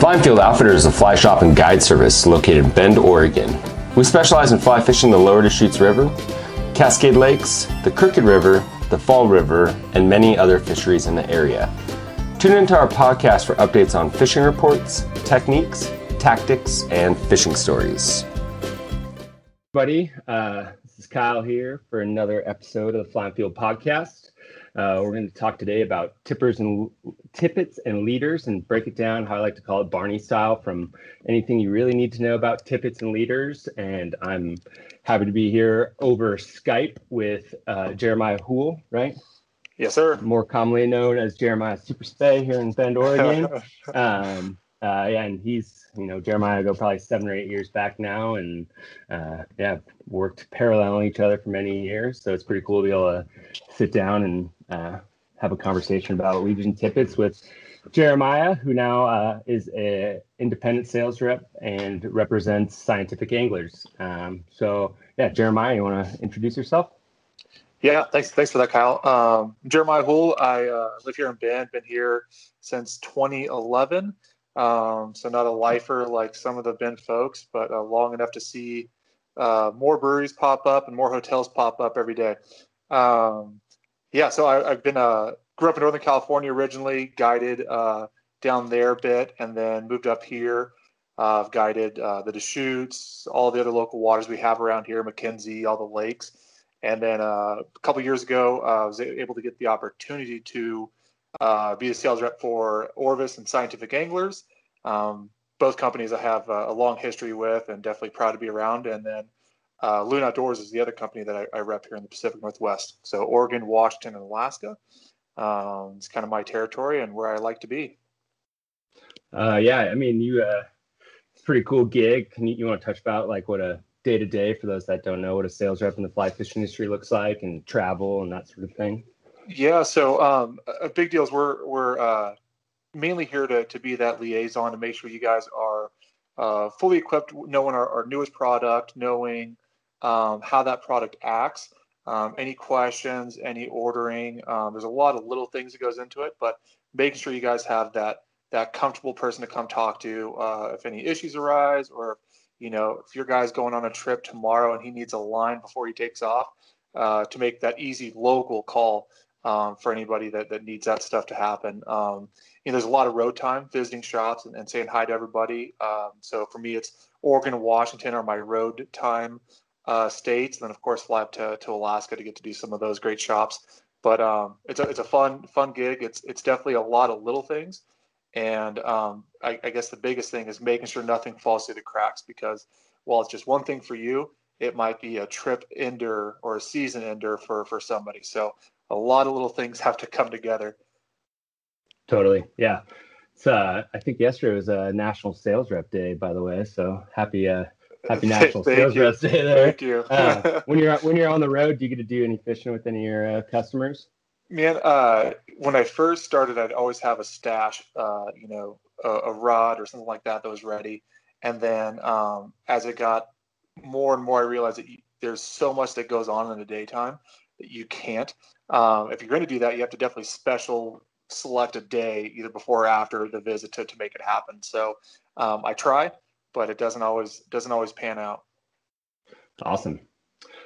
Fly Field Outfitter is a fly shop and guide service located in Bend, Oregon. We specialize in fly fishing the lower Deschutes River, Cascade Lakes, the Crooked River, the Fall River, and many other fisheries in the area. Tune into our podcast for updates on fishing reports, techniques, tactics, and fishing stories. Buddy, uh, this is Kyle here for another episode of the Fly and Field Podcast. Uh, we're going to talk today about tippers and tippets and leaders and break it down how I like to call it Barney style from anything you really need to know about tippets and leaders. And I'm happy to be here over Skype with uh, Jeremiah Houle, right? Yes, sir. More commonly known as Jeremiah Super Spey here in Bend, Oregon. um, uh, yeah, and he's, you know, Jeremiah go probably seven or eight years back now, and uh, yeah, worked parallel each other for many years. So it's pretty cool to be able to sit down and uh, have a conversation about Legion Tippets with Jeremiah, who now uh, is an independent sales rep and represents Scientific Anglers. Um, so, yeah, Jeremiah, you want to introduce yourself? Yeah, thanks. Thanks for that, Kyle. Um, Jeremiah Houle. I uh, live here in Bend. Been here since 2011. Um, so not a lifer like some of the Bend folks, but uh, long enough to see uh, more breweries pop up and more hotels pop up every day. Um, yeah, so I, have been uh, grew up in Northern California originally, guided uh, down there a bit, and then moved up here. Uh, I've guided uh, the Deschutes, all the other local waters we have around here, McKenzie, all the lakes. And then uh, a couple years ago, I was able to get the opportunity to be a sales rep for Orvis and Scientific Anglers. Um, both companies I have a long history with and definitely proud to be around. And then uh, Loon Outdoors is the other company that I, I, rep here in the Pacific Northwest. So Oregon, Washington, and Alaska. Um, it's kind of my territory and where I like to be. Uh, yeah, I mean, you, uh, it's pretty cool gig. Can you, you want to touch about like what a day to day for those that don't know what a sales rep in the fly fishing industry looks like and travel and that sort of thing? Yeah, so um, a big deal is we're we're uh, mainly here to to be that liaison to make sure you guys are uh, fully equipped, knowing our, our newest product, knowing um, how that product acts. Um, any questions, any ordering. Um, there's a lot of little things that goes into it, but making sure you guys have that that comfortable person to come talk to uh, if any issues arise, or you know if your guy's going on a trip tomorrow and he needs a line before he takes off, uh, to make that easy local call um, for anybody that, that needs that stuff to happen. Um, you know, there's a lot of road time visiting shops and, and saying hi to everybody. Um, so for me, it's Oregon Washington are my road time uh, states, and then of course fly up to, to Alaska to get to do some of those great shops. But um, it's a it's a fun fun gig. It's it's definitely a lot of little things, and um, I, I, guess the biggest thing is making sure nothing falls through the cracks because while it's just one thing for you, it might be a trip ender or a season ender for for somebody. So a lot of little things have to come together. Totally, yeah. So uh, I think yesterday was a National Sales Rep Day, by the way. So happy uh, Happy National Sales Rep Day there. Thank you. uh, when you're when you're on the road, do you get to do any fishing with any of your uh, customers? Man, uh, when I first started, I'd always have a stash, uh, you know, a, a, rod or something like that that was ready. And then um, as it got more and more, I realized that you, there's so much that goes on in the daytime that you can't. Um, if you're going to do that, you have to definitely special select a day, either before or after the visit, to, to make it happen. So um, I try but it doesn't always doesn't always pan out. Awesome.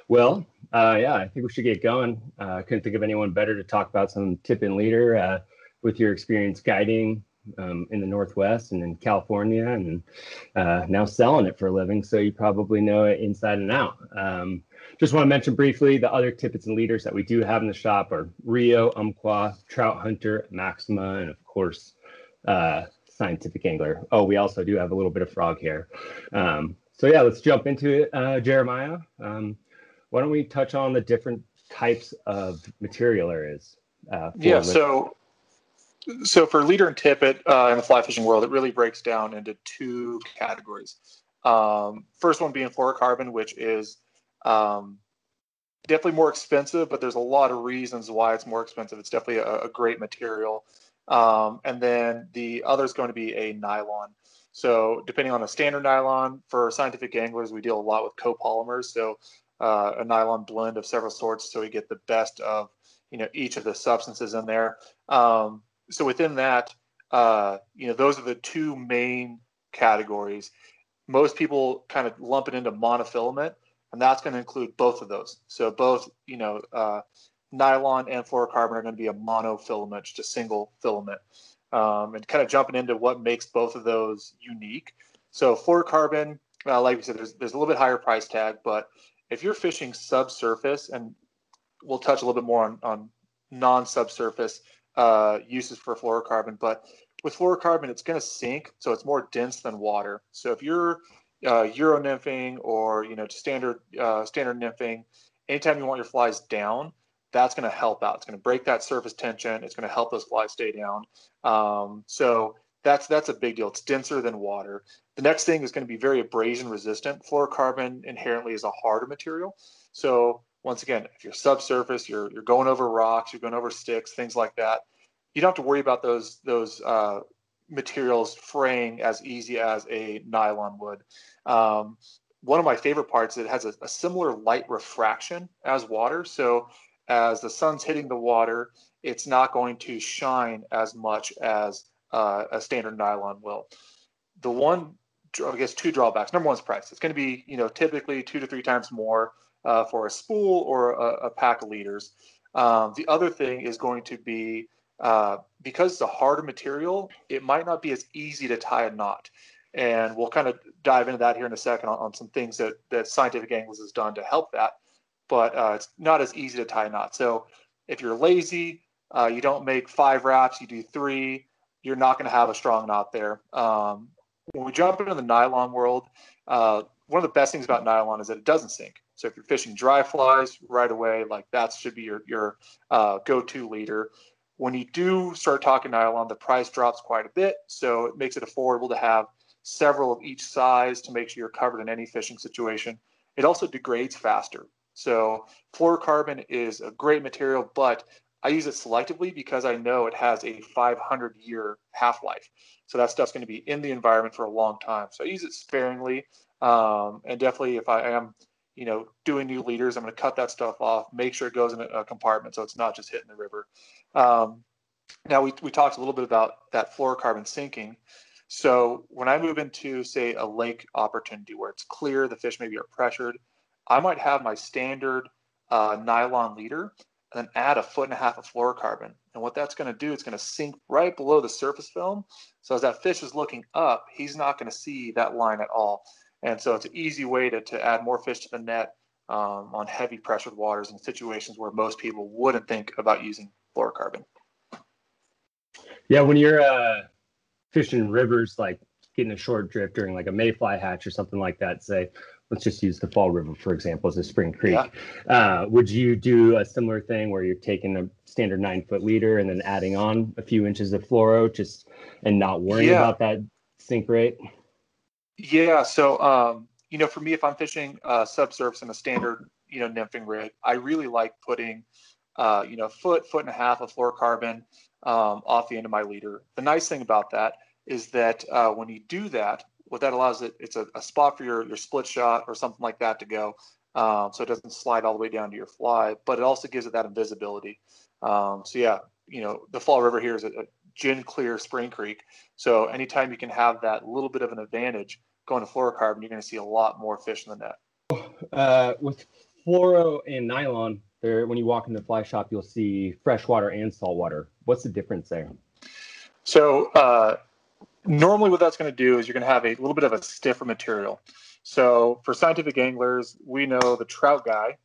Well, uh, yeah, I think we should get going. I uh, couldn't think of anyone better to talk about some tip and leader uh, with your experience guiding um, in the Northwest and in California, and uh, now selling it for a living. So you probably know it inside and out. Um, just want to mention briefly the other tippets and leaders that we do have in the shop are Rio, Umpqua, Trout Hunter, Maxima, and of course uh, scientific angler. Oh, we also do have a little bit of frog hair. Um, so yeah, let's jump into it, uh, Jeremiah. Um, why don't we touch on the different types of material there is? Uh, yeah. So, so for leader and tippet uh, in the fly fishing world, it really breaks down into two categories. Um, first one being fluorocarbon, which is um, definitely more expensive, but there's a lot of reasons why it's more expensive. It's definitely a, a great material. Um, and then the other is going to be a nylon. So depending on a standard nylon, for scientific anglers, we deal a lot with copolymers. So uh, a nylon blend of several sorts, so we get the best of you know each of the substances in there. Um, so within that, uh, you know, those are the two main categories. Most people kind of lump it into monofilament, and that's going to include both of those. So both, you know, uh, nylon and fluorocarbon are going to be a monofilament, just a single filament. Um, and kind of jumping into what makes both of those unique. So fluorocarbon, uh, like we said, there's, there's a little bit higher price tag, but if you're fishing subsurface, and we'll touch a little bit more on, on non-subsurface uh, uses for fluorocarbon, but with fluorocarbon, it's going to sink, so it's more dense than water. So if you're uh, euro nymphing or you know standard uh, standard nymphing, anytime you want your flies down, that's going to help out. It's going to break that surface tension. It's going to help those flies stay down. Um, so that's that's a big deal. It's denser than water. The next thing is going to be very abrasion resistant. Fluorocarbon inherently is a harder material. So once again, if you're subsurface, you're you're going over rocks, you're going over sticks, things like that. You don't have to worry about those those uh, materials fraying as easy as a nylon would. Um, one of my favorite parts, it has a, a similar light refraction as water. So as the sun's hitting the water, it's not going to shine as much as uh, a standard nylon will. The one, I guess, two drawbacks. Number one is price. It's going to be, you know, typically two to three times more uh, for a spool or a, a pack of leaders. Um, the other thing is going to be uh, because it's a harder material, it might not be as easy to tie a knot. And we'll kind of dive into that here in a second on, on some things that, that Scientific Anglers has done to help that but uh, it's not as easy to tie a knot. So if you're lazy, uh, you don't make five wraps, you do three, you're not going to have a strong knot there. Um, when we jump into the nylon world, uh, one of the best things about nylon is that it doesn't sink. So if you're fishing dry flies right away, like that should be your, your uh, go-to leader. When you do start talking nylon, the price drops quite a bit. So it makes it affordable to have several of each size to make sure you're covered in any fishing situation. It also degrades faster. So fluorocarbon is a great material, but I use it selectively because I know it has a 500 year half life. So that stuff's going to be in the environment for a long time. So I use it sparingly. Um, and definitely, if I am, you know, doing new leaders, I'm going to cut that stuff off, make sure it goes in a, compartment so it's not just hitting the river. Um, now, we, we talked a little bit about that fluorocarbon sinking. So when I move into, say, a lake opportunity where it's clear, the fish maybe are pressured, I might have my standard uh, nylon leader and then add a foot and a half of fluorocarbon. And what that's going to do, it's going to sink right below the surface film. So as that fish is looking up, he's not going to see that line at all. And so it's an easy way to, to add more fish to the net um, on heavy pressured waters in situations where most people wouldn't think about using fluorocarbon. Yeah, when you're uh, fishing rivers, like getting a short drift during like a mayfly hatch or something like that, say, let's just use the Fall River for example as a Spring Creek. Yeah. Uh, would you do a similar thing where you're taking a standard nine foot leader and then adding on a few inches of fluoro, just and not worrying yeah. about that sink rate? Yeah. So um, you know, for me, if I'm fishing uh, subsurface in a standard you know nymphing rig, I really like putting uh, you know foot foot and a half of fluorocarbon um, off the end of my leader. The nice thing about that is that uh, when you do that, what that allows it, it's a, a, spot for your, your split shot or something like that to go. Um, so it doesn't slide all the way down to your fly, but it also gives it that invisibility. Um, so yeah, you know, the Fall River here is a, a gin clear spring creek. So anytime you can have that little bit of an advantage going to fluorocarbon, you're going to see a lot more fish in the net. Uh, with fluoro and nylon, there when you walk in the fly shop, you'll see freshwater and saltwater. What's the difference there? So uh, normally what that's going to do is you're going to have a little bit of a stiffer material. So for scientific anglers, we know the trout guy,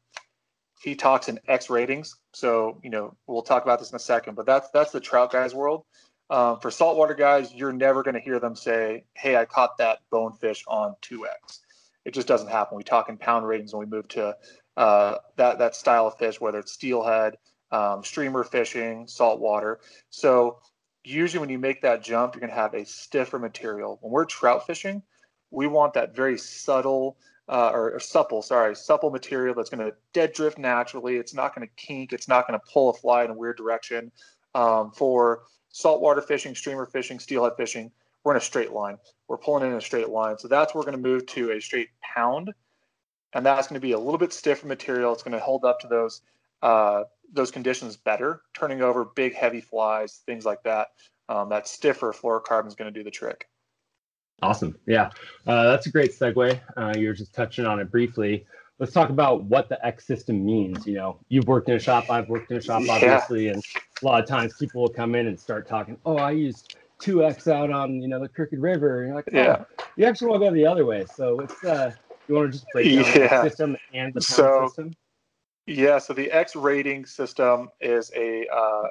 he talks in X ratings. So, you know, we'll talk about this in a second, but that's that's the trout guy's world. Um, for saltwater guys, you're never going to hear them say, "Hey, I caught that bonefish on 2x." It just doesn't happen. We talk in pound ratings when we move to uh, that that style of fish, whether it's steelhead, um, streamer fishing, saltwater. So usually when you make that jump, you're going to have a stiffer material. When we're trout fishing, we want that very subtle uh, or, or, supple, sorry, supple material that's going to dead drift naturally. It's not going to kink. It's not going to pull a fly in a weird direction. Um, for saltwater fishing, streamer fishing, steelhead fishing, we're in a straight line. We're pulling in a straight line. So that's where we're going to move to a straight pound. And that's going to be a little bit stiffer material. It's going to hold up to those uh, those conditions better, turning over big, heavy flies, things like that. Um, that stiffer fluorocarbon is going to do the trick. Awesome. Yeah, uh, that's a great segue. Uh, you were just touching on it briefly. Let's talk about what the X system means. You know, you've worked in a shop, I've worked in a shop, obviously, yeah. and a lot of times people will come in and start talking. Oh, I used two X out on you know the Crooked River. And you're like, oh, yeah, you actually want to go the other way. So it's uh, you want to just break down yeah. the system and the so, system. Yeah, so the X rating system is a uh,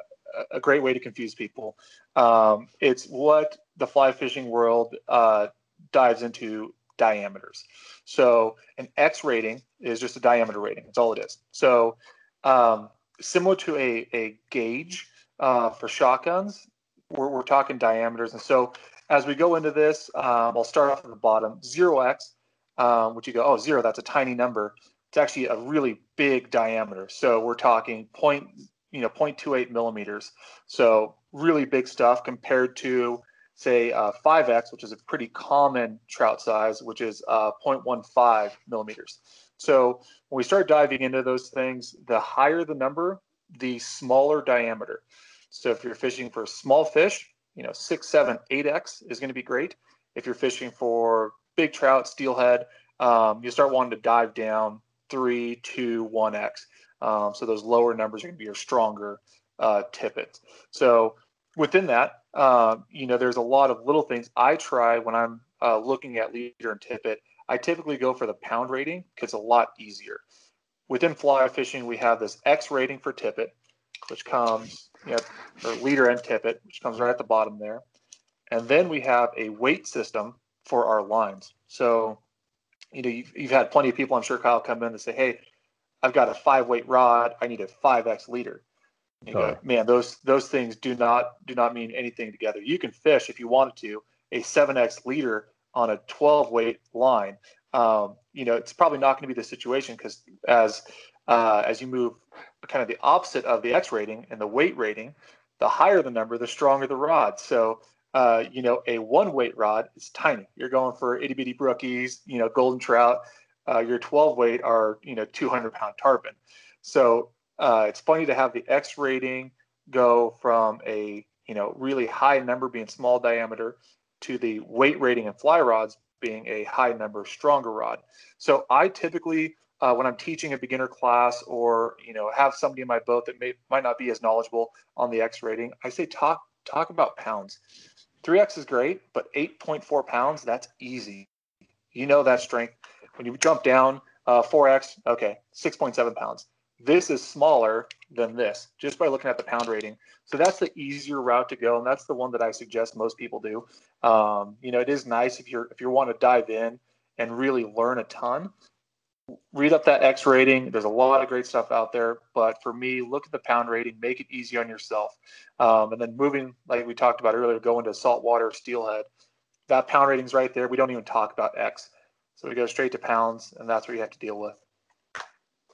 a great way to confuse people. Um, it's what the fly fishing world uh, dives into diameters. So an X rating is just a diameter rating. That's all it is. So um, similar to a, a gauge uh, for shotguns, we're, we're talking diameters. And so as we go into this, um, I'll start off at the bottom. Zero X, um, which you go, oh, zero, that's a tiny number. It's actually a really big diameter. So we're talking point, you know, 0.28 millimeters. So really big stuff compared to say uh, 5x, which is a pretty common trout size, which is uh, 0.15 millimeters. So when we start diving into those things, the higher the number, the smaller diameter. So if you're fishing for small fish, you know, six, seven, eight X is going to be great. If you're fishing for big trout, steelhead, um, you start wanting to dive down three, two, one X. Um, so those lower numbers are going to be your stronger uh, tippets. So within that, uh, you know, there's a lot of little things I try when I'm uh, looking at leader and tippet. I typically go for the pound rating because it's a lot easier. Within fly fishing, we have this X rating for tippet, which comes, you know, or leader and tippet, which comes right at the bottom there. And then we have a weight system for our lines. So, you know, you've, you've had plenty of people, I'm sure, Kyle, come in and say, hey, I've got a five weight rod. I need a 5X leader. You man, those those things do not do not mean anything together. You can fish if you wanted to a 7x leader on a 12 weight line. Um, you know, it's probably not going to be the situation because as uh, as you move kind of the opposite of the X rating and the weight rating, the higher the number, the stronger the rod. So uh, you know, a one weight rod is tiny. You're going for itty bitty brookies, you know, golden trout. Uh, your 12 weight are you know 200 pound tarpon. So uh, it's funny to have the X rating go from a you know really high number being small diameter to the weight rating and fly rods being a high number stronger rod. So I typically uh, when I'm teaching a beginner class or you know have somebody in my boat that may might not be as knowledgeable on the X rating, I say talk talk about pounds. 3X is great, but 8.4 pounds that's easy. You know that strength. When you jump down uh, 4X, okay, 6.7 pounds. This is smaller than this just by looking at the pound rating. So that's the easier route to go, and that's the one that I suggest most people do. Um, you know, it is nice if you're if you want to dive in and really learn a ton. Read up that X rating. There's a lot of great stuff out there, but for me, look at the pound rating, make it easy on yourself, um, and then moving like we talked about earlier, go into saltwater steelhead. That pound rating's right there. We don't even talk about X, so we go straight to pounds, and that's what you have to deal with.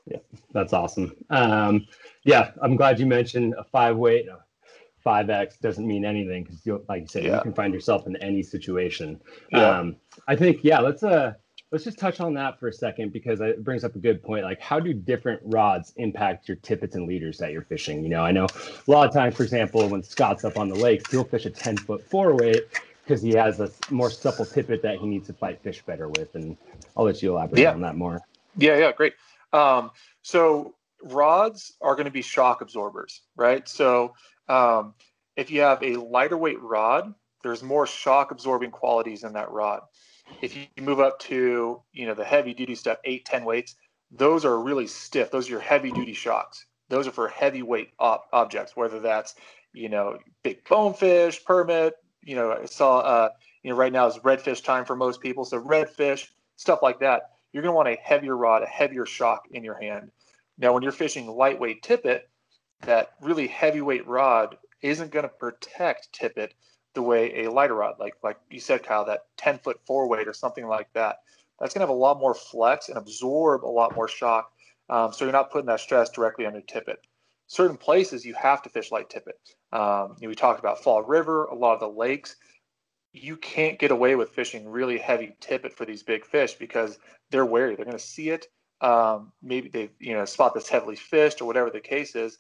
Yeah, that's awesome. Um, yeah, I'm glad you mentioned a five weight. A Five X doesn't mean anything because, like you said, yeah. you can find yourself in any situation. Yeah. Um, I think, yeah, let's uh, let's just touch on that for a second because it brings up a good point. Like, how do different rods impact your tippets and leaders that you're fishing? You know, I know a lot of times, for example, when Scott's up on the lakes, he'll fish a 10 foot four weight because he has a more supple tippet that he needs to fight fish better with. And I'll let you elaborate yeah. on that more. Yeah, yeah, great. Um, so rods are going to be shock absorbers, right? So um, if you have a lighter weight rod, there's more shock absorbing qualities in that rod. If you move up to you know the heavy duty stuff, eight, 10 weights, those are really stiff. Those are your heavy duty shocks. Those are for heavyweight ob- objects, whether that's you know big bonefish, permit. You know, I saw uh, you know right now is redfish time for most people, so redfish stuff like that you're going to want a heavier rod, a heavier shock in your hand. Now, when you're fishing lightweight tippet, that really heavyweight rod isn't going to protect tippet the way a lighter rod, like like you said, Kyle, that 10 foot four weight or something like that, that's going to have a lot more flex and absorb a lot more shock. Um, so you're not putting that stress directly on your tippet. Certain places you have to fish light tippet. Um, you know, we talked about Fall River, a lot of the lakes you can't get away with fishing really heavy tippet for these big fish because they're wary. They're going to see it. Um, maybe they, you know, spot that's heavily fished or whatever the case is.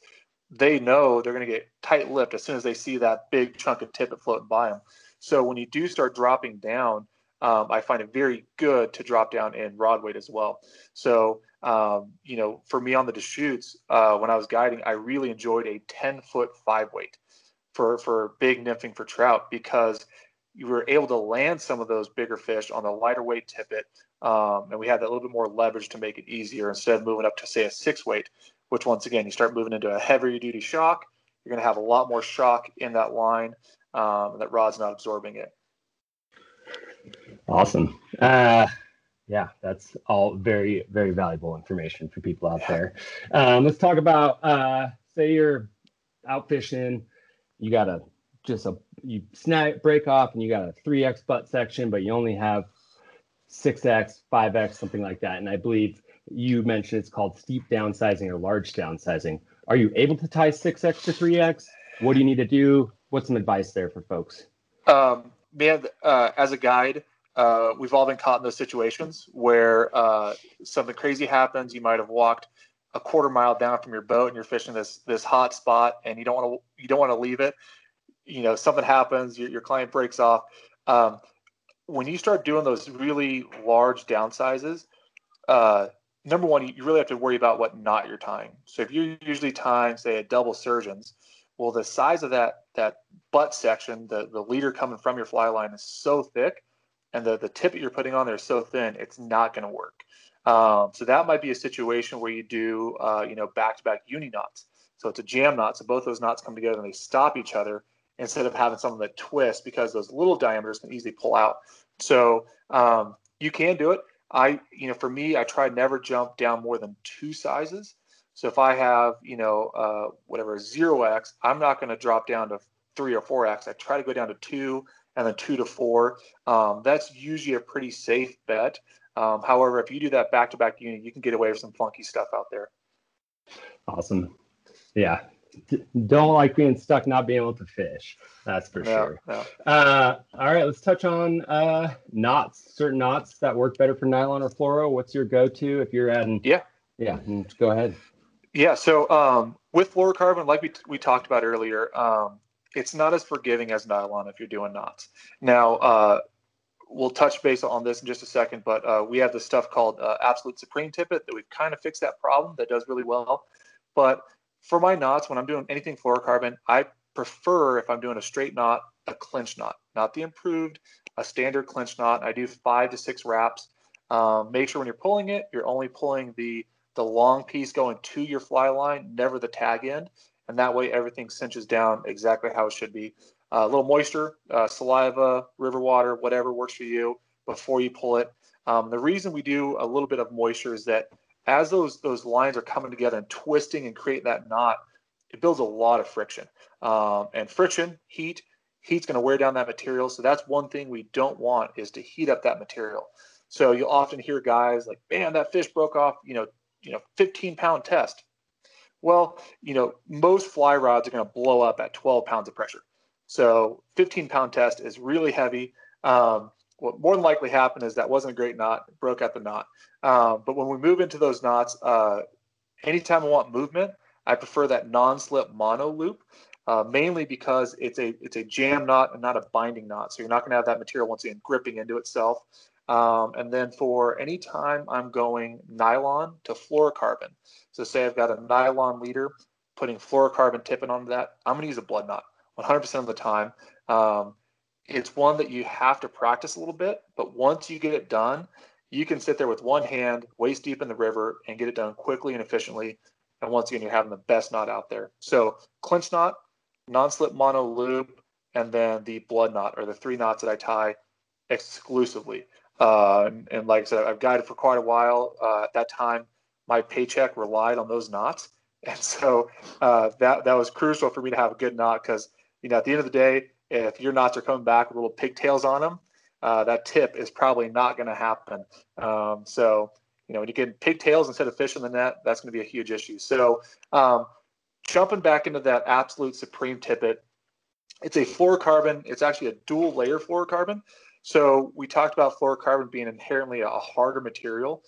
They know they're going to get tight lipped as soon as they see that big chunk of tippet floating by them. So when you do start dropping down, um, I find it very good to drop down in rod weight as well. So, um, you know, for me on the Deschutes, uh, when I was guiding, I really enjoyed a 10 foot five weight for, for big nymphing for trout because you were able to land some of those bigger fish on the lighter weight tippet. Um, and we had that little bit more leverage to make it easier instead of moving up to, say, a six weight, which once again, you start moving into a heavier duty shock. You're going to have a lot more shock in that line, um, and that rod's not absorbing it. Awesome. Uh, yeah, that's all very, very valuable information for people out there. Um, let's talk about uh, say you're out fishing, you got a just a you snap break off and you got a 3x butt section, but you only have 6x, 5x, something like that. And I believe you mentioned it's called steep downsizing or large downsizing. Are you able to tie 6x to 3x? What do you need to do? What's some advice there for folks? Um, man, uh, as a guide, uh, we've all been caught in those situations where uh, something crazy happens. You might have walked a quarter mile down from your boat and you're fishing this this hot spot and you don't want to you don't want to leave it. You know something happens, your, your client breaks off. Um, when you start doing those really large downsizes, uh, number one, you really have to worry about what knot you're tying. So if you're usually tying, say, a double surgeons, well, the size of that that butt section, the the leader coming from your fly line is so thick and the, the tip that you're putting on there is so thin, it's not going to work. Um, so that might be a situation where you do, uh, you know, back-to-back uni knots. So it's a jam knot. So both those knots come together and they stop each other instead of having something that twists because those little diameters can easily pull out. So um, you can do it. I, you know, for me, I try never jump down more than two sizes. So if I have, you know, uh, whatever zero X, I'm not going to drop down to three or four X. I try to go down to two and then two to four. Um, that's usually a pretty safe bet. Um, however, if you do that back to back unit, you can get away with some funky stuff out there. Awesome. Yeah. Don't like being stuck not being able to fish. That's for No, sure. no. Uh, all right, let's touch on uh, knots. Certain knots that work better for nylon or fluoro. What's your go-to if you're adding? Yeah. Yeah. mm, Go ahead. Yeah. So um, with fluorocarbon, like we, we talked about earlier, um, it's not as forgiving as nylon if you're doing knots. Now, uh, we'll touch base on this in just a second, but uh, we have this stuff called uh, Absolute Supreme Tippet that we've kind of fixed that problem that does really well. But for my knots, when I'm doing anything fluorocarbon, I prefer if I'm doing a straight knot, a clinch knot, not the improved, a standard clinch knot. I do five to six wraps. Um, make sure when you're pulling it, you're only pulling the the long piece going to your fly line, never the tag end, and that way everything cinches down exactly how it should be. Uh, a little moisture, uh, saliva, river water, whatever works for you before you pull it. Um, the reason we do a little bit of moisture is that as those those lines are coming together and twisting and creating that knot, it builds a lot of friction. Um, and friction, heat, heat's going to wear down that material. So that's one thing we don't want is to heat up that material. So you'll often hear guys like, "Man, that fish broke off," you know, you know, 15 pound test. Well, you know, most fly rods are going to blow up at 12 pounds of pressure. So 15 pound test is really heavy. Um, what more than likely happened is that wasn't a great knot, broke at the knot. Um, but when we move into those knots, uh, anytime I want movement, I prefer that non-slip mono loop, uh, mainly because it's a it's a jam knot and not a binding knot. So you're not going to have that material once again gripping into itself. Um, and then for any time I'm going nylon to fluorocarbon. So say I've got a nylon leader, putting fluorocarbon tippet onto that, I'm going to use a blood knot 100% of the time. Um, it's one that you have to practice a little bit, but once you get it done, you can sit there with one hand, waist deep in the river, and get it done quickly and efficiently. And once again, you're having the best knot out there. So clinch knot, non-slip mono loop, and then the blood knot are the three knots that I tie exclusively. Uh, and, and, like I said, I've guided for quite a while. Uh, at that time, my paycheck relied on those knots, and so uh, that that was crucial for me to have a good knot because you know at the end of the day, if your knots are coming back with little pigtails on them, uh, that tip is probably not going to happen. Um, so you know when you get pigtails instead of fish in the net, that's going to be a huge issue. So um, jumping back into that absolute supreme tippet, it's a fluorocarbon. It's actually a dual layer fluorocarbon. So we talked about fluorocarbon being inherently a harder material.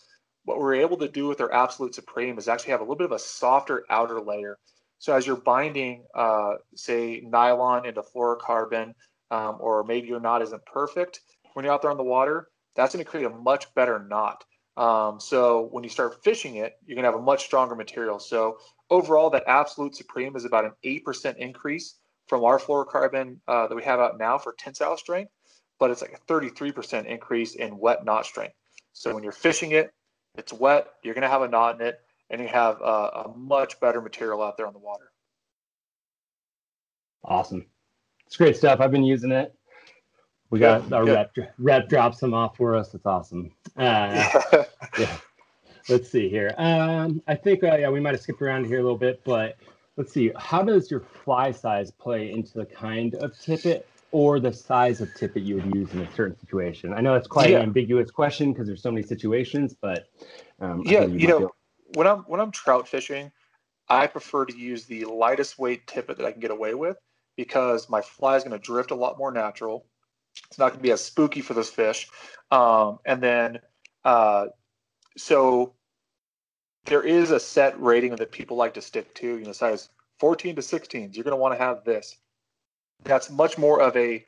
What we're able to do with our Absolute Supreme is actually have a little bit of a softer outer layer. So as you're binding, uh, say, nylon into fluorocarbon, um, or maybe your knot isn't perfect when you're out there on the water, that's going to create a much better knot. Um, so when you start fishing it, you're going to have a much stronger material. So overall, that Absolute Supreme is about an 8% increase from our fluorocarbon uh, that we have out now for tensile strength, but it's like a 33% increase in wet knot strength. So when you're fishing it, it's wet, you're going to have a knot in it, and you have a, a much better material out there on the water. Awesome. It's great stuff. I've been using it. We got our rep, rep drop some off for us. It's awesome. Uh, yeah. Let's see here. Um, I think uh, yeah, we might have skipped around here a little bit, but let's see. How does your fly size play into the kind of tippet or the size of tippet you would use in a certain situation? I know it's quite yeah. an ambiguous question because there's so many situations, but um, yeah, you, you know, when I'm when I'm trout fishing, I prefer to use the lightest weight tippet that I can get away with because my fly is going to drift a lot more natural. It's not going to be as spooky for those fish, um, and then uh, so there is a set rating that people like to stick to. You know, size 14 to 16s. You're going to want to have this. That's much more of a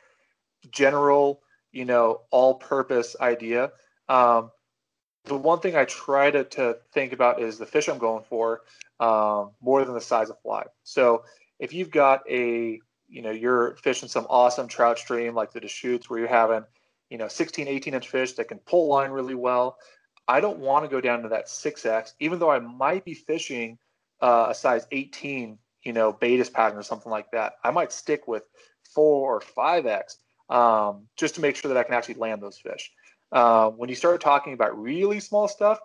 general, you know, all-purpose idea. Um, the one thing I try to, to think about is the fish I'm going for um, more than the size of fly. So if you've got a, you know, you're fishing some awesome trout stream like the Deschutes where you're having, you know, 16, 18 inch fish that can pull line really well. I don't want to go down to that 6X, even though I might be fishing uh, a size 18, you know, Baetis pattern or something like that. I might stick with 4 or 5X um, just to make sure that I can actually land those fish. Uh, when you start talking about really small stuff,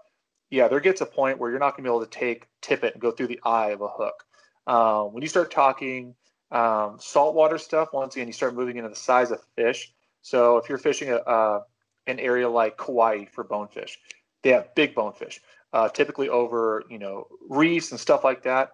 yeah, there gets a point where you're not going to be able to take tippet and go through the eye of a hook. Uh, when you start talking um, saltwater stuff, once again, you start moving into the size of fish. So if you're fishing a, an area like Kauai for bonefish, they have big bonefish, uh, typically over you know reefs and stuff like that.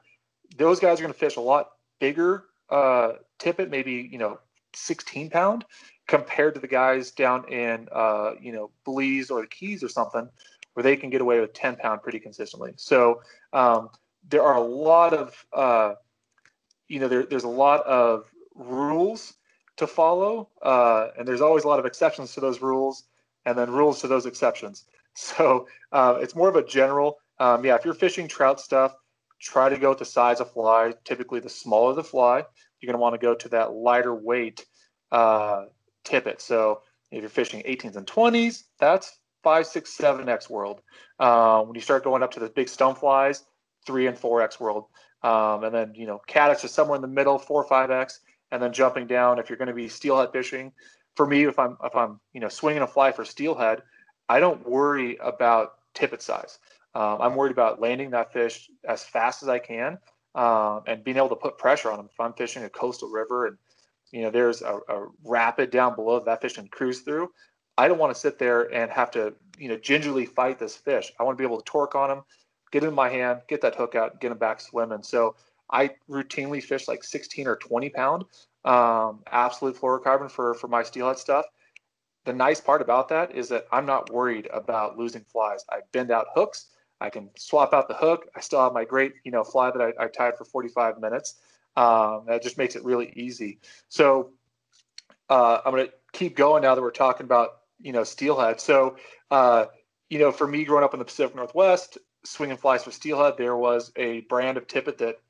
Those guys are going to fish a lot bigger uh, tippet, maybe you know 16 pound, compared to the guys down in uh, you know Belize or the Keys or something, where they can get away with 10 pound pretty consistently. So um, there are a lot of uh, you know there, there's a lot of rules to follow, uh, and there's always a lot of exceptions to those rules, and then rules to those exceptions. So uh, it's more of a general. Um, yeah, if you're fishing trout stuff, try to go with the size of fly. Typically, the smaller the fly, you're going to want to go to that lighter weight uh, tippet. So if you're fishing 18s and 20s, that's five, six, seven X world. Uh, when you start going up to the big stone flies, three and four X world. Um, and then, you know, caddis is somewhere in the middle, four, five X. And then jumping down, if you're going to be steelhead fishing, for me, if I'm, if I'm, you know, swinging a fly for steelhead, I don't worry about tippet size. Um, I'm worried about landing that fish as fast as I can um, and being able to put pressure on them. If I'm fishing a coastal river and you know there's a, a rapid down below that fish can cruise through, I don't want to sit there and have to you know gingerly fight this fish. I want to be able to torque on them, get in my hand, get that hook out, get them back swimming. So I routinely fish like 16 or 20 pound um, absolute fluorocarbon for for my steelhead stuff. The nice part about that is that I'm not worried about losing flies. I bend out hooks. I can swap out the hook. I still have my great, you know, fly that I, I tied for 45 minutes. Um, that just makes it really easy. So uh, I'm going to keep going now that we're talking about, you know, steelhead. So, uh, you know, for me growing up in the Pacific Northwest, swinging flies for steelhead, there was a brand of tippet that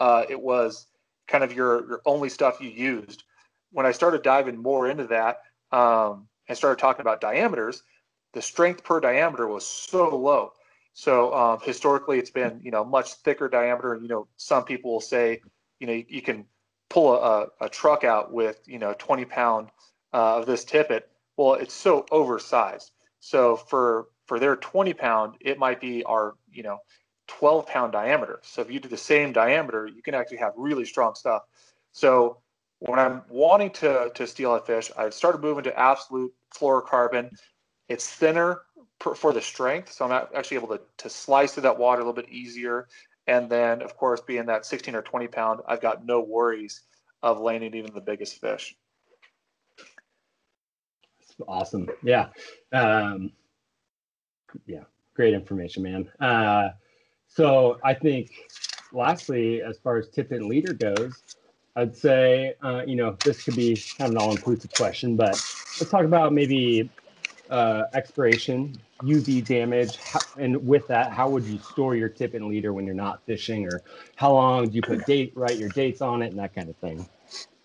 uh, it was kind of your, your only stuff you used. When I started diving more into that um, and started talking about diameters, the strength per diameter was so low so um, historically, it's been you know much thicker diameter. You know, some people will say, you know, you, you can pull a, a, truck out with you know 20 pound uh, of this tippet. Well, it's so oversized. So for for their 20 pound, it might be our you know 12 pound diameter. So if you do the same diameter, you can actually have really strong stuff. So when I'm wanting to to a fish, I've started moving to absolute fluorocarbon. It's thinner, for the strength. So I'm actually able to, to slice through that water a little bit easier. And then, of course, being that 16 or 20 pound, I've got no worries of landing even the biggest fish. Awesome. Yeah. Um, yeah. Great information, man. Uh, so I think lastly, as far as tip and leader goes, I'd say, uh, you know, this could be kind of an all-inclusive question, but let's talk about maybe uh, expiration, UV damage, how, and with that, how would you store your tip and leader when you're not fishing, or how long do you put date, write your dates on it, and that kind of thing?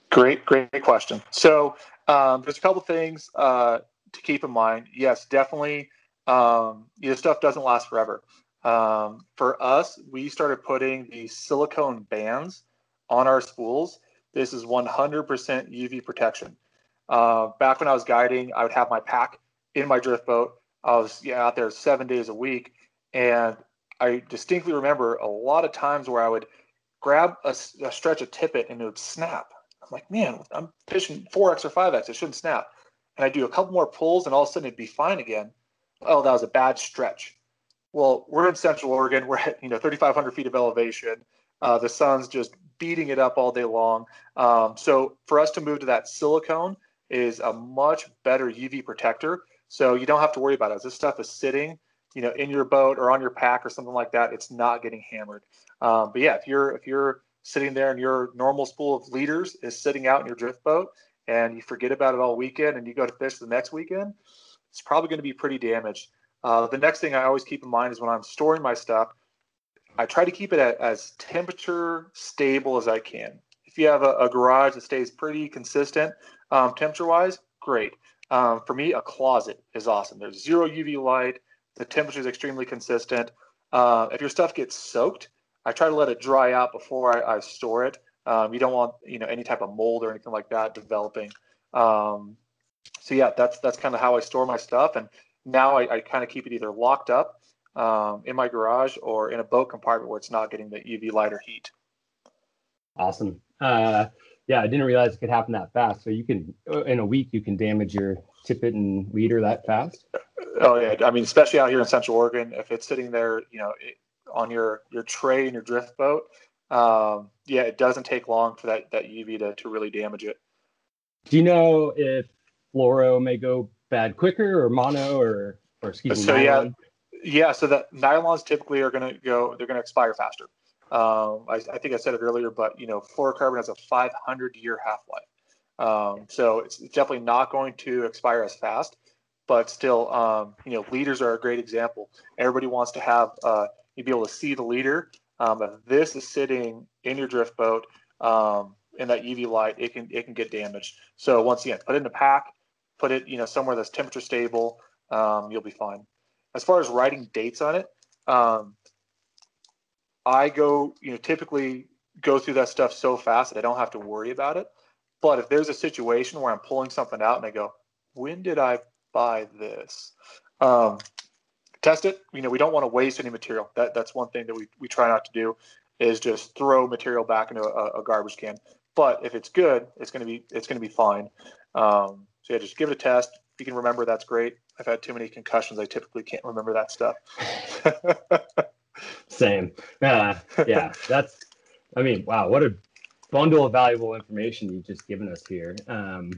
Great, great question. So um, there's a couple things uh, to keep in mind. Yes, definitely, um, you know, stuff doesn't last forever. Um, for us, we started putting the silicone bands on our spools. This is 100% UV protection. Uh, back when I was guiding, I would have my pack in my drift boat. I was yeah, out there seven days a week, and I distinctly remember a lot of times where I would grab a, a stretch of tippet and it would snap. I'm like, man, I'm fishing 4x or 5x. It shouldn't snap. And I do a couple more pulls, and all of a sudden it'd be fine again. Oh, that was a bad stretch. Well, we're in Central Oregon. We're at you know 3,500 feet of elevation. Uh, the sun's just beating it up all day long. Um, so for us to move to that silicone is a much better UV protector. So you don't have to worry about it. This stuff is sitting, you know, in your boat or on your pack or something like that, it's not getting hammered. Um, but yeah, if you're if you're sitting there and your normal spool of leaders is sitting out in your drift boat and you forget about it all weekend and you go to fish the next weekend, it's probably going to be pretty damaged. Uh, the next thing I always keep in mind is when I'm storing my stuff, I try to keep it at, as temperature stable as I can. If you have a, a garage that stays pretty consistent um, temperature wise, great. Um, for me, a closet is awesome. There's zero UV light. The temperature is extremely consistent. Uh, if your stuff gets soaked, I try to let it dry out before I, I store it. Um, you don't want you know any type of mold or anything like that developing. Um, so yeah, that's that's kind of how I store my stuff. And now I, I kind of keep it either locked up um, in my garage or in a boat compartment where it's not getting the UV light or heat. Awesome. Uh, yeah, I didn't realize it could happen that fast. So you can, uh, in a week, you can damage your tippet and leader that fast. Oh yeah, I mean, especially out here in Central Oregon, if it's sitting there, you know, on your your tray in your drift boat, um, yeah, it doesn't take long for that that UV to to really damage it. Do you know if fluoro may go bad quicker or mono or or excuse me? So nylon? yeah, yeah. So the nylons typically are going to go. They're going to expire faster. Um, I, I, think I said it earlier, but you know, fluorocarbon has a 500 year half life. Um, so it's definitely not going to expire as fast, but still, um, you know, leaders are a great example. Everybody wants to have uh, you be able to see the leader. Um, if this is sitting in your drift boat um, in that UV light, it can it can get damaged. So once again, put it in a pack, put it you know somewhere that's temperature stable. Um, you'll be fine. As far as writing dates on it, um, I go you know typically go through that stuff so fast that I don't have to worry about it. But if there's a situation where I'm pulling something out and I go, when did I buy this? Um, test it. You know, we don't want to waste any material. That that's one thing that we, we try not to do is just throw material back into a, a garbage can. But if it's good, it's gonna be it's gonna be fine. Um, so yeah, just give it a test. If you can remember, that's great. I've had too many concussions. I typically can't remember that stuff. Same. Uh, yeah, that's. I mean, wow, what a bundle of valuable information you've just given us here. Um,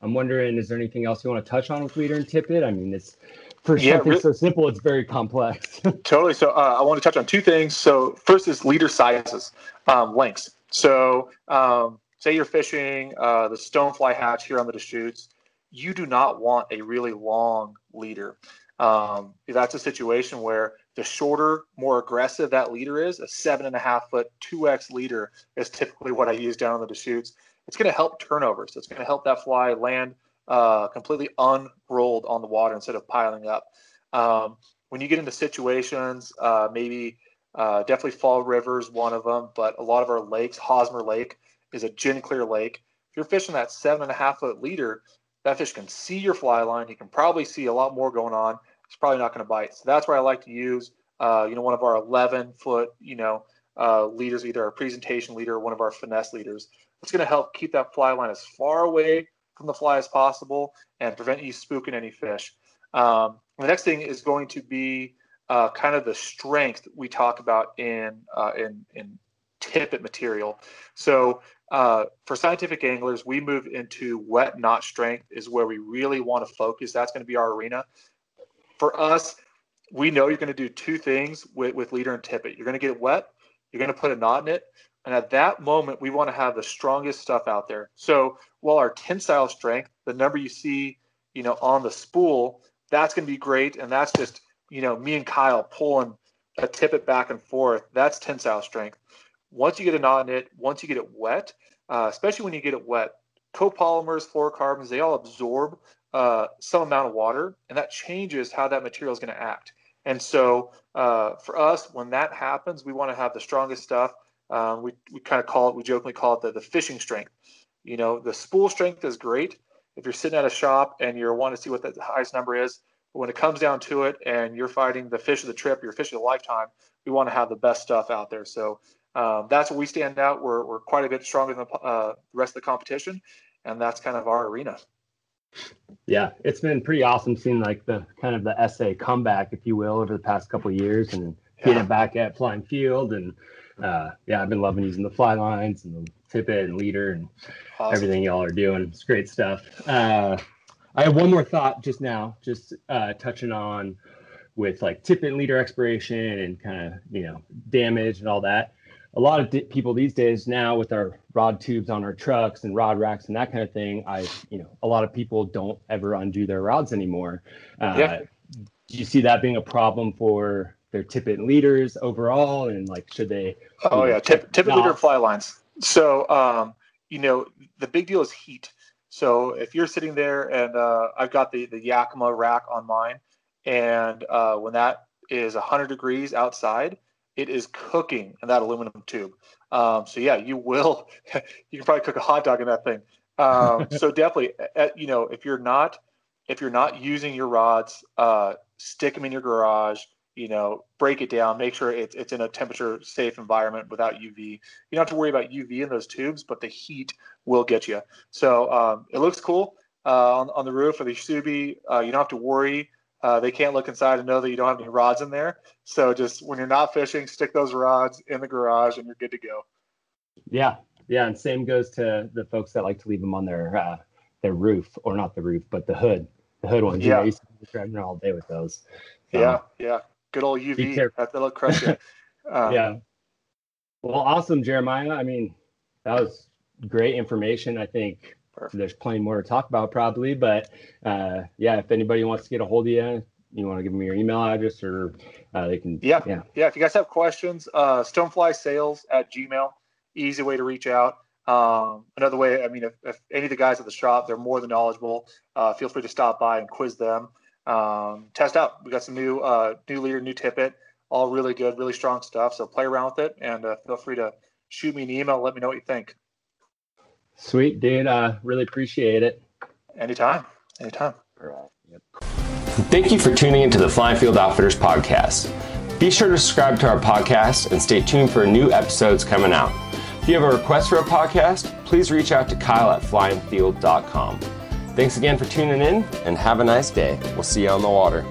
I'm wondering, is there anything else you want to touch on with leader and tippet? I mean, it's for yeah, something really, so simple, it's very complex. totally. So uh, I want to touch on two things. So first is leader sizes, um, lengths. So um, say you're fishing uh, the stonefly hatch here on the Deschutes, you do not want a really long leader. Um, that's a situation where the shorter, more aggressive that leader is, a seven and a half foot, 2x leader is typically what I use down on the Deschutes. It's going to help turnovers. It's going to help that fly land uh, completely unrolled on the water instead of piling up. Um, when you get into situations, uh, maybe uh, definitely Fall River is one of them, but a lot of our lakes, Hosmer Lake is a gin clear lake. If you're fishing that seven and a half foot leader, that fish can see your fly line. He can probably see a lot more going on. It's probably not going to bite. So that's where I like to use, uh, you know, one of our 11 foot, you know, uh, leaders, either our presentation leader or one of our finesse leaders. It's going to help keep that fly line as far away from the fly as possible and prevent you spooking any fish. Um, the next thing is going to be uh, kind of the strength we talk about in uh, in, in tippet material. So uh, for scientific anglers, we move into wet knot strength is where we really want to focus. That's going to be our arena. For us, we know you're going to do two things with, with leader and tippet. You're going to get wet. You're going to put a knot in it. And at that moment, we want to have the strongest stuff out there. So while our tensile strength, the number you see, you know, on the spool, that's going to be great. And that's just, you know, me and Kyle pulling a tippet back and forth. That's tensile strength. Once you get a knot in it, once you get it wet, uh, especially when you get it wet, copolymers, fluorocarbons, they all absorb uh, some amount of water, and that changes how that material is going to act. And so uh, for us, when that happens, we want to have the strongest stuff. Um, we we kind of call it, we jokingly call it the, the fishing strength. You know, the spool strength is great if you're sitting at a shop and you're wanting to see what the highest number is. But when it comes down to it, and you're fighting the fish of the trip, your fish of the lifetime, we want to have the best stuff out there. So um, that's where we stand out. We're, we're quite a bit stronger than the, uh, the rest of the competition, and that's kind of our arena. Yeah, it's been pretty awesome seeing like the kind of the SA comeback, if you will, over the past couple years, and getting yeah. back at Fly and Field. And uh, yeah, I've been loving using the fly lines and the tippet and leader and awesome. everything y'all are doing. It's great stuff. Uh, I have one more thought just now, just uh, touching on with like tippet leader expiration and kind of you know damage and all that a lot of di- people these days now with our rod tubes on our trucks and rod racks and that kind of thing i you know a lot of people don't ever undo their rods anymore. Uh, yeah. do you see that being a problem for their tippet leaders overall? And like should they oh know, yeah. Tip, tippet leader fly lines. So um, you know the big deal is heat. So if you're sitting there and uh, i've got the the yakima rack on mine and uh, when that is 100 degrees outside it is cooking in that aluminum tube. Um, so yeah, you will. you can probably cook a hot dog in that thing. Um, so definitely, at, you know, if you're not if you're not using your rods, uh, stick them in your garage. You know, break it down. Make sure it's it's in a temperature safe environment without UV. You don't have to worry about UV in those tubes, but the heat will get you. So um, it looks cool uh, on on the roof of the Subie. Uh, you don't have to worry uh, they can't look inside and know that you don't have any rods in there. So just when you're not fishing, stick those rods in the garage and you're good to go. Yeah, yeah, and same goes to the folks that like to leave them on their uh, their roof or not the roof, but the hood, the hood ones. Yeah, you know, used to driving all day with those. So, yeah, yeah, good old UV. That'll crush you. Um, yeah. Well, awesome, Jeremiah. I mean, that was great information. I think Perfect. There's plenty more to talk about probably, but uh, yeah, if anybody wants to get a hold of you, you want to give me your email address or uh, they can. Yeah, yeah, yeah. If you guys have questions, uh, Stonefly Sales at Gmail, easy way to reach out. Um, another way, I mean, if, if, any of the guys at the shop, they're more than knowledgeable. Uh, feel free to stop by and quiz them. Um, test out. We got some new uh, new leader, new tippet, all really good, really strong stuff. So play around with it and uh, feel free to shoot me an email. Let me know what you think. Sweet, dude. Uh, really appreciate it. Anytime. Anytime. Yep. Thank you for tuning into the Fly and Field Outfitters podcast. Be sure to subscribe to our podcast and stay tuned for new episodes coming out. If you have a request for a podcast, please reach out to Kyle at flyandfield.com. Thanks again for tuning in and have a nice day. We'll see you on the water.